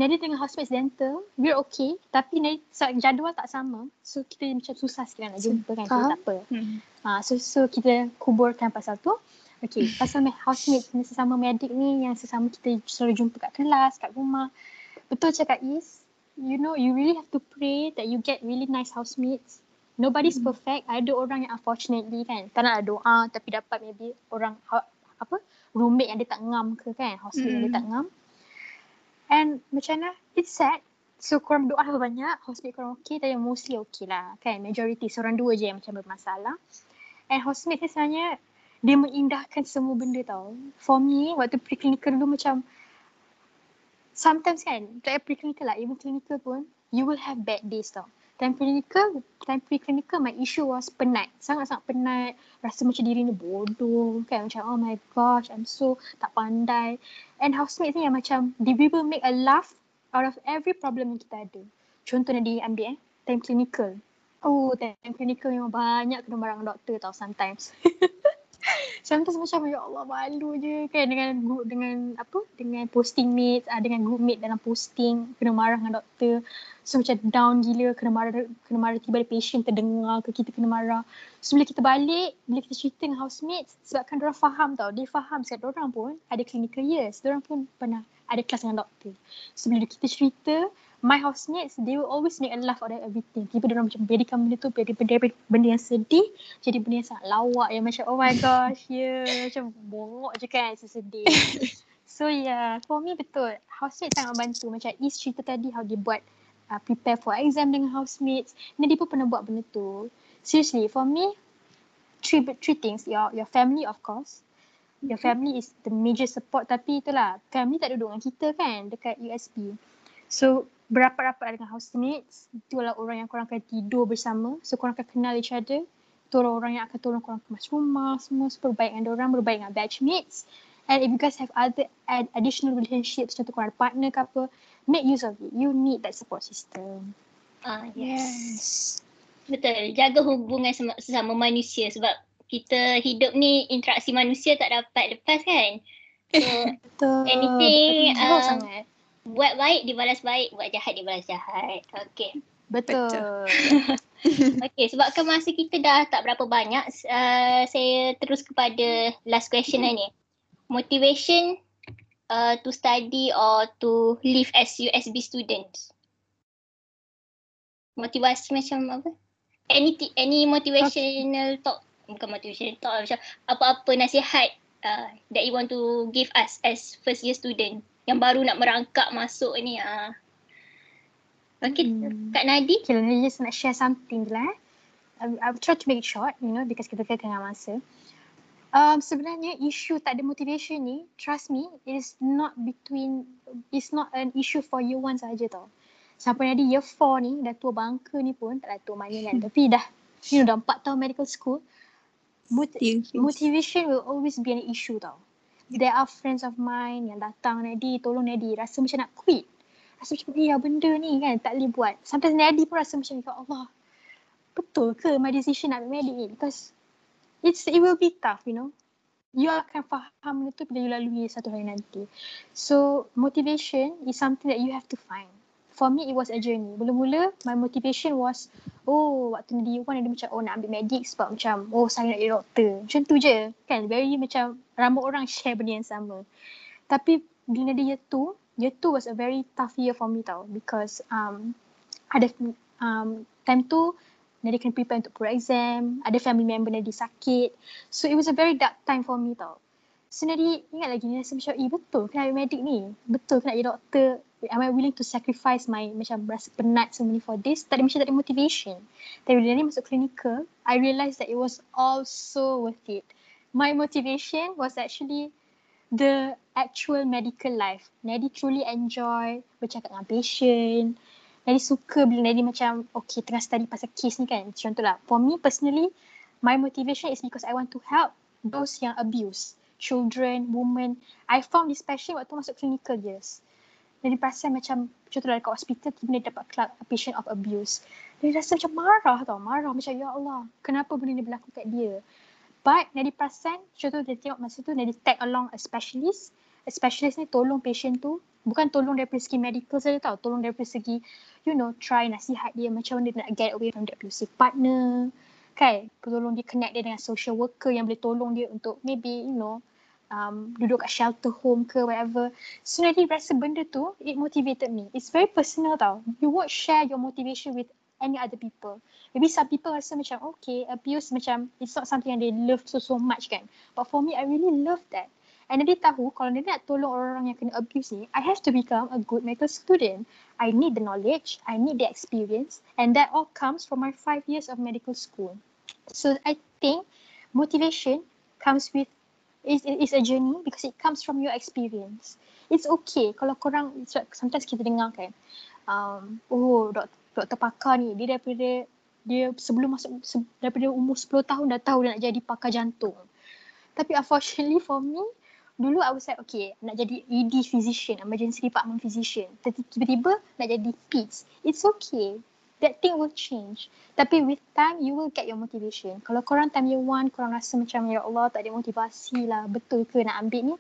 Nadi dengan housemates dental, we're okay. Tapi Nadi sa- jadual tak sama. So kita macam susah sikit nak jumpa kan. So Faham. tak apa. Hmm. Ha, so, so kita kuburkan pasal tu. Okay, pasal me- housemates ni sesama medik ni yang sesama kita selalu jumpa kat kelas, kat rumah. Betul cakap Is, you know you really have to pray that you get really nice housemates. Nobody's Mm. perfect. Ada orang yang unfortunately kan, tak nak doa tapi dapat maybe orang ha- apa roommate yang dia tak ngam ke kan, housemate yang dia Mm. tak ngam. And macam mana, it's sad. So korang berdoa lah banyak, housemate korang okay tapi mostly okay lah kan. Majority, seorang dua je yang macam bermasalah. And housemate ni sebenarnya dia mengindahkan semua benda tau. For me, waktu preclinical dulu macam sometimes kan, tak payah preclinical lah, even clinical pun, you will have bad days tau. Time clinical, time preclinical, my issue was penat. Sangat-sangat penat. Rasa macam diri ni bodoh kan. Macam oh my gosh, I'm so tak pandai. And housemates ni yang macam, they will make a laugh out of every problem yang kita ada. Contoh yang diambil eh, time clinical. Oh, time clinical memang banyak kena dengan doktor tau sometimes. sometimes macam ya Allah malu je. Kan dengan dengan apa dengan posting mates ah, dengan group mate dalam posting kena marah dengan doktor. So macam down gila kena marah kena marah tiba ada patient terdengar ke kita kena marah. So bila kita balik bila kita cerita dengan housemates sebabkan orang faham tau dia faham sebab orang pun ada clinical years. Orang pun pernah ada kelas dengan doktor. So bila kita cerita my housemates they will always make a laugh out of everything. Tiba dia orang macam jadikan benda tu dari benda, benda yang sedih jadi benda yang sangat lawak. Yang macam oh my gosh ya yeah. macam bongok je kan sesedih so yeah for me betul. Housemate sangat membantu macam Is cerita tadi how dia buat uh, prepare for exam dengan housemates dan dia pun pernah buat benda tu. Seriously for me three three things. Your your family of course. Your family is the major support. Tapi itulah family tak duduk dengan kita kan dekat USB so berapat-rapat dengan housemates. Itulah orang yang korang akan tidur bersama. So korang akan kenal each other. Itu orang-orang yang akan tolong korang kemas rumah semua. So berbaik dengan orang, berbaik dengan batchmates. And if you guys have other add additional relationships, contoh korang ada partner ke apa, make use of it. You need that support system. Ah yes. Betul. Jaga hubungan sama, sesama manusia sebab kita hidup ni interaksi manusia tak dapat lepas kan. So Betul. anything Betul um, sangat. Buat baik dibalas baik, buat jahat dibalas jahat. Okay. Betul. Okay, sebabkan masa kita dah tak berapa banyak, uh, saya terus kepada last question lah ni. Motivation uh, to study or to live as USB students? Motivasi macam apa? Any any motivational talk, bukan motivational talk, macam apa-apa nasihat uh, that you want to give us as first year student yang baru nak merangkak masuk ni. Uh. Okay, Hmm. Kak Nadi. Okay, me just nak share something je lah. eh. I- I'll try to make it short, you know, because kita kena dengan masa. Um, sebenarnya isu tak ada motivation ni, trust me, it is not between, it's not an issue for year one saja tau. Sampai nanti year four ni, dah tua bangka ni pun, taklah tua mana kan. Tapi dah, you know, dah empat tahun medical school, mot- motivation will always be an issue tau. There are friends of mine yang datang Nadi, tolong Nadi, rasa macam nak quit. Rasa macam, ya benda ni kan tak boleh buat. Sometimes Nadi pun rasa macam, ya Allah, betul ke my decision nak medik ni? Because it's, it will be tough, you know. You akan faham benda tu bila you lalui satu hari nanti. So, motivation is something that you have to find. For me, it was a journey. Mula-mula, my motivation was, oh, waktu ni one ada macam, oh nak ambil medik sebab macam, oh saya nak jadi doktor. Macam tu je. Kan, very macam, ramai orang share benda yang sama. Tapi, bila dia year two, year two was a very tough year for me tau. Because, um, ada, um, time tu, Nadi kena prepare untuk pro-exam, ada family member Nadi sakit. So, it was a very dark time for me tau. Nadi ingat lagi, Nadi rasa macam, eh betul kena ambil medik ni. Betul kena jadi doktor. Am I willing to sacrifice my macam rasa penat semua ni for this? Tak ada macam tak ada motivation. Tapi bila ni masuk clinical, I realised that it was all so worth it. My motivation was actually the actual medical life. Nadi truly enjoy bercakap dengan patient. Nadi suka bila Nadi macam okay tengah study pasal case ni kan. Contohlah for me personally, my motivation is because I want to help those yang abuse. Children, women. I found this passion waktu masuk clinical years. Nadi perasan macam contohlah dekat hospital tiba dia dapat a patient of abuse. Dia rasa macam marah tau. Marah macam ya Allah kenapa benda ni berlaku kat dia. But Nadi perasan contoh dia tengok masa tu Nadi tag along a specialist. A specialist ni tolong patient tu bukan tolong daripada segi medical saja tau. Tolong daripada segi you know try nasihat dia macam mana dia nak get away from the abusive partner. Kan? Tolong dia connect dia dengan social worker yang boleh tolong dia untuk maybe you know um, duduk kat shelter home ke whatever. Nadi rasa benda tu it motivated me. It's very personal tau. You won't share your motivation with any other people. Maybe some people rasa macam okay abuse macam it's not something yang they love so so much kan. But for me I really love that. And dia tahu kalau dia nak tolong orang-orang yang kena abuse ni, I have to become a good medical student. I need the knowledge, I need the experience and that all comes from my five years of medical school. So I think motivation comes with is is a journey because it comes from your experience. It's okay kalau korang sometimes kita dengar kan um, oh doktor, doktor pakar ni dia daripada dia sebelum masuk se, daripada umur 10 tahun dah tahu dia nak jadi pakar jantung. Tapi unfortunately for me dulu I was like okay nak jadi ED physician, emergency department physician. Tapi tiba-tiba nak jadi PEDS. It's okay. That thing will change. Tapi with time you will get your motivation. Kalau korang time year one korang rasa macam ya Allah tak ada motivasi lah betul ke nak ambil ni.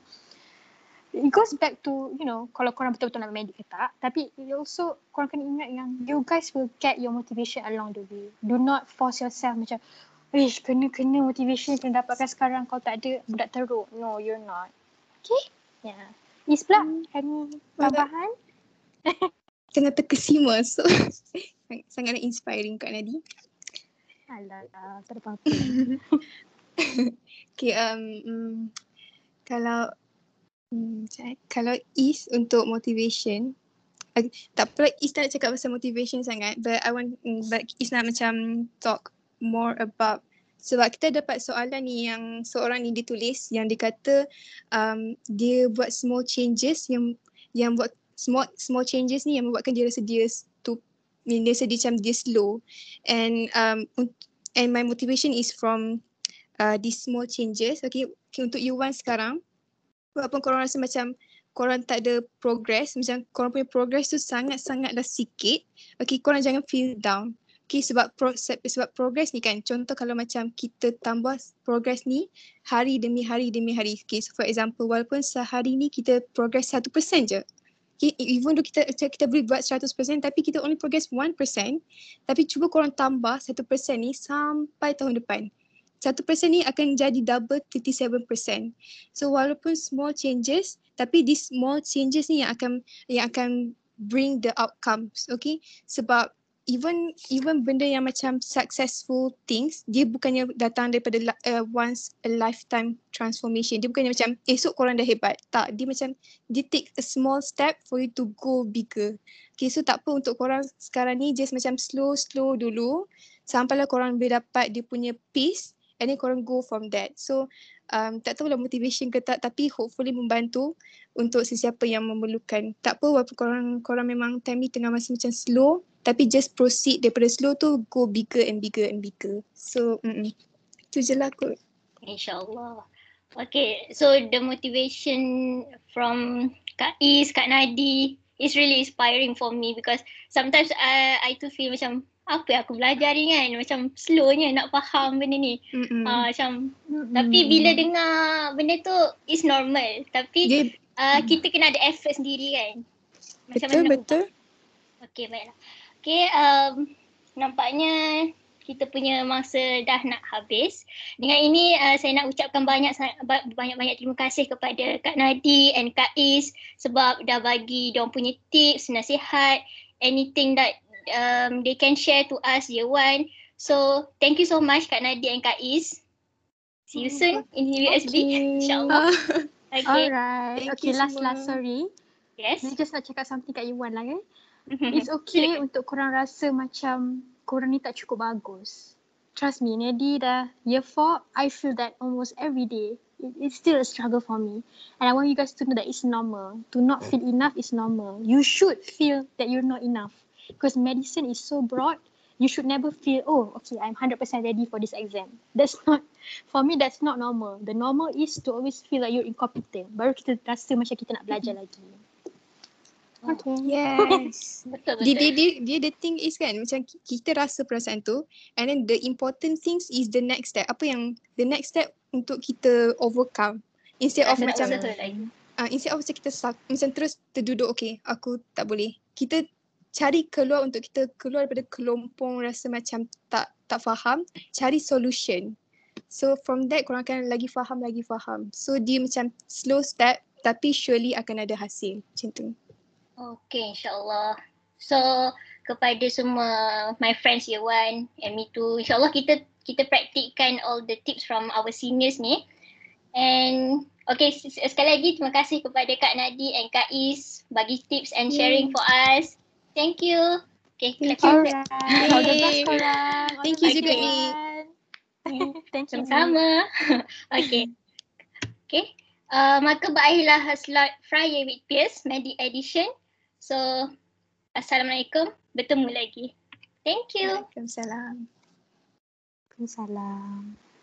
It goes back to you know kalau korang betul-betul nak medik ke tak. Tapi it also korang kena ingat yang you guys will get your motivation along the way. Do not force yourself macam Ish, kena-kena motivation kena dapatkan sekarang kau tak ada budak teruk. No, you're not. Okay? Yeah. Is pula Hmm. any tambahan? Sangat terkesima. So sangat- inspiring Kak Nadi. Alah, ada apa-apa. Okay, um, mm, kalau mana? kalau is untuk motivation, okay, tak apa is tak nak cakap pasal motivation sangat, but I want mm, but is nak macam talk more about sebab kita dapat soalan ni yang seorang ni ditulis yang dia kata um, dia buat small changes yang yang buat small small changes ni yang membuatkan dia rasa dia tu dia rasa dia macam dia slow and um and my motivation is from uh, these small changes okay, okay untuk you one sekarang walaupun korang rasa macam korang tak ada progress macam korang punya progress tu sangat-sangat dah sikit okay korang jangan feel down Okay, sebab pro, sebab progress ni kan, contoh kalau macam kita tambah progress ni hari demi hari demi hari. Okay, so for example, walaupun sehari ni kita progress satu persen je. Even though kita kita boleh buat seratus persen tapi kita only progress one percent. Tapi cuba korang tambah satu persen ni sampai tahun depan. Satu persen ni akan jadi double 37%. So walaupun small changes, tapi these small changes ni yang akan yang akan bring the outcomes, okay? Sebab even even benda yang macam successful things dia bukannya datang daripada uh, once a lifetime transformation. Dia bukannya macam esok korang dah hebat. Tak dia macam dia take a small step for you to go bigger. Okay so tak apa untuk korang sekarang ni just macam slow slow dulu. Sampailah korang boleh dapat dia punya peace and then korang go from that. So um, tak tahu lah motivation ke tak tapi hopefully membantu untuk sesiapa yang memerlukan. Tak apa walaupun korang korang memang time ni tengah masih macam slow tapi just proceed daripada slow tu go bigger and bigger and bigger. So mm tu je lah kot. InsyaAllah. Okay, so the motivation from Kak Is, Kak Nadi is really inspiring for me because sometimes I I too feel macam apa yang aku belajar ni kan macam slownya nak faham benda ni. Uh, macam mm-hmm. tapi bila dengar benda tu is normal tapi Dia, uh, kita kena ada effort sendiri kan. Macam betul mana betul. Okay baiklah. Okay, um, nampaknya kita punya masa dah nak habis. Dengan ini uh, saya nak ucapkan banyak banyak-banyak terima kasih kepada Kak Nadi and Kak Is sebab dah bagi dia punya tips, nasihat, anything that um, they can share to us year one. So, thank you so much Kak Nadi and Kak Is. See you soon in USB okay. insyaAllah. Okay. Alright. Thank okay, last last sorry. Yes. Saya just nak cakap something kat Iwan lah eh. It's okay untuk korang rasa macam korang ni tak cukup bagus. Trust me, Nedi dah year four, I feel that almost every day. It, it's still a struggle for me. And I want you guys to know that it's normal. To not feel enough is normal. You should feel that you're not enough. Because medicine is so broad, you should never feel, oh, okay, I'm 100% ready for this exam. That's not, for me, that's not normal. The normal is to always feel like you're incompetent. Baru kita rasa macam kita nak belajar lagi. Okay. Yes. betul betul. Dia, dia, dia, dia the thing is kan macam kita rasa perasaan tu and then the important things is the next step. Apa yang the next step untuk kita overcome instead of macam uh, instead of macam kita stuck, macam terus terduduk okay aku tak boleh. Kita cari keluar untuk kita keluar daripada kelompong rasa macam tak tak faham, cari solution. So from that korang akan lagi faham lagi faham. So dia macam slow step tapi surely akan ada hasil macam tu. Okay, insyaAllah. So, kepada semua my friends year one and me too, insyaAllah kita kita praktikkan all the tips from our seniors ni. And okay, sekali lagi terima kasih kepada Kak Nadi and Kak Is bagi tips and sharing for us. Thank you. Okay, Thank you. Alright. Thank you juga ni. Thank you. Sama. okay. Okay. Uh, maka berakhirlah slot Friday with Pierce, Medi Edition. So, Assalamualaikum. Bertemu lagi. Thank you. Waalaikumsalam. Waalaikumsalam.